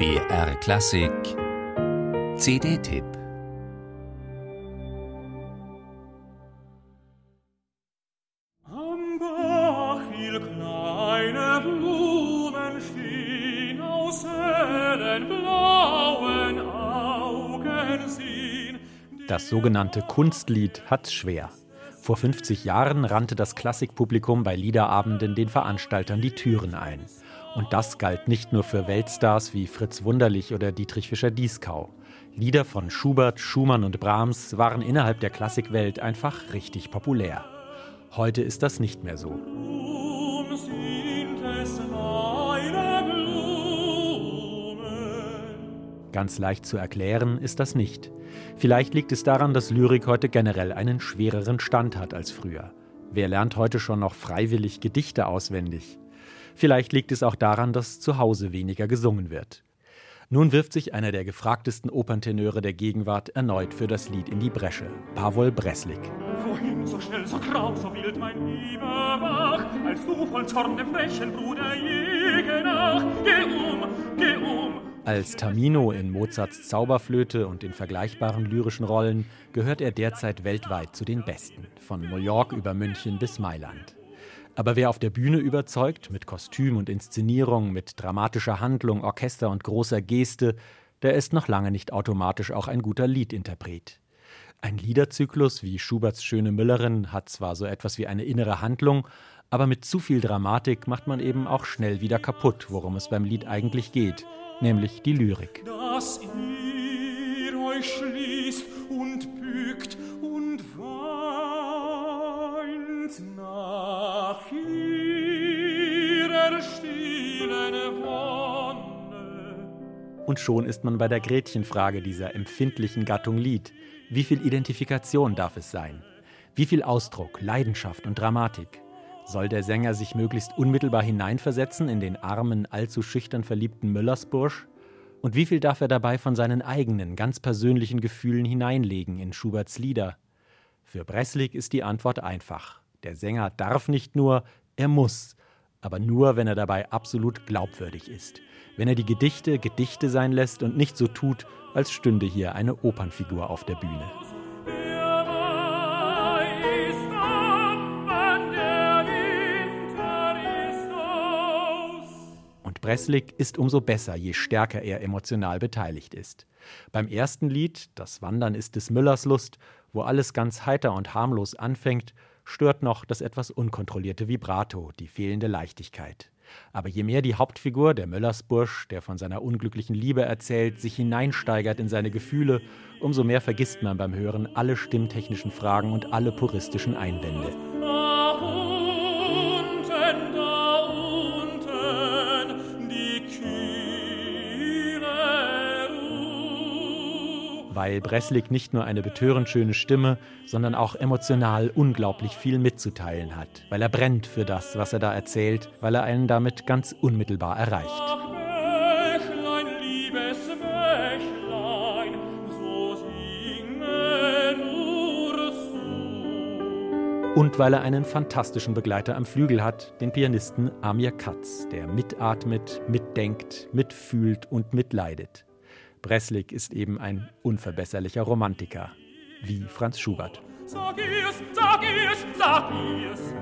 BR Klassik CD-Tipp Am Bach viel kleine Blumen stehen, aus hellen blauen Augen sehen. Das sogenannte Kunstlied hat's schwer. Vor 50 Jahren rannte das Klassikpublikum bei Liederabenden den Veranstaltern die Türen ein. Und das galt nicht nur für Weltstars wie Fritz Wunderlich oder Dietrich Fischer-Dieskau. Lieder von Schubert, Schumann und Brahms waren innerhalb der Klassikwelt einfach richtig populär. Heute ist das nicht mehr so. Ganz leicht zu erklären ist das nicht. Vielleicht liegt es daran, dass Lyrik heute generell einen schwereren Stand hat als früher. Wer lernt heute schon noch freiwillig Gedichte auswendig? Vielleicht liegt es auch daran, dass zu Hause weniger gesungen wird. Nun wirft sich einer der gefragtesten Operntenöre der Gegenwart erneut für das Lied in die Bresche, Pawol Breslik. Wohin so schnell, so grau, so wild mein Lieber wach, als du voll Zorn dem frechen Bruder jäge nach. Geh um, geh um, Als Tamino in Mozarts Zauberflöte und in vergleichbaren lyrischen Rollen gehört er derzeit weltweit zu den Besten, von New York über München bis Mailand. Aber wer auf der Bühne überzeugt, mit Kostüm und Inszenierung, mit dramatischer Handlung, Orchester und großer Geste, der ist noch lange nicht automatisch auch ein guter Liedinterpret. Ein Liederzyklus wie Schuberts Schöne Müllerin hat zwar so etwas wie eine innere Handlung, aber mit zu viel Dramatik macht man eben auch schnell wieder kaputt, worum es beim Lied eigentlich geht, nämlich die Lyrik. dass ihr euch schließt und bückt Und schon ist man bei der Gretchenfrage dieser empfindlichen Gattung Lied. Wie viel Identifikation darf es sein? Wie viel Ausdruck, Leidenschaft und Dramatik? Soll der Sänger sich möglichst unmittelbar hineinversetzen in den armen, allzu schüchtern verliebten Müllersbursch? Und wie viel darf er dabei von seinen eigenen, ganz persönlichen Gefühlen hineinlegen in Schuberts Lieder? Für Bresslik ist die Antwort einfach. Der Sänger darf nicht nur, er muss. Aber nur, wenn er dabei absolut glaubwürdig ist. Wenn er die Gedichte Gedichte sein lässt und nicht so tut, als stünde hier eine Opernfigur auf der Bühne. Und Bresslik ist umso besser, je stärker er emotional beteiligt ist. Beim ersten Lied, Das Wandern ist des Müllers Lust, wo alles ganz heiter und harmlos anfängt, stört noch das etwas unkontrollierte Vibrato, die fehlende Leichtigkeit. Aber je mehr die Hauptfigur, der Möllersbursch, der von seiner unglücklichen Liebe erzählt, sich hineinsteigert in seine Gefühle, umso mehr vergisst man beim Hören alle stimmtechnischen Fragen und alle puristischen Einwände. Weil Bresslik nicht nur eine betörend schöne Stimme, sondern auch emotional unglaublich viel mitzuteilen hat, weil er brennt für das, was er da erzählt, weil er einen damit ganz unmittelbar erreicht. Und weil er einen fantastischen Begleiter am Flügel hat, den Pianisten Amir Katz, der mitatmet, mitdenkt, mitfühlt und mitleidet. Bresslik ist eben ein unverbesserlicher Romantiker, wie Franz Schubert. Sag ihr's, sag ihr's, sag ihr's.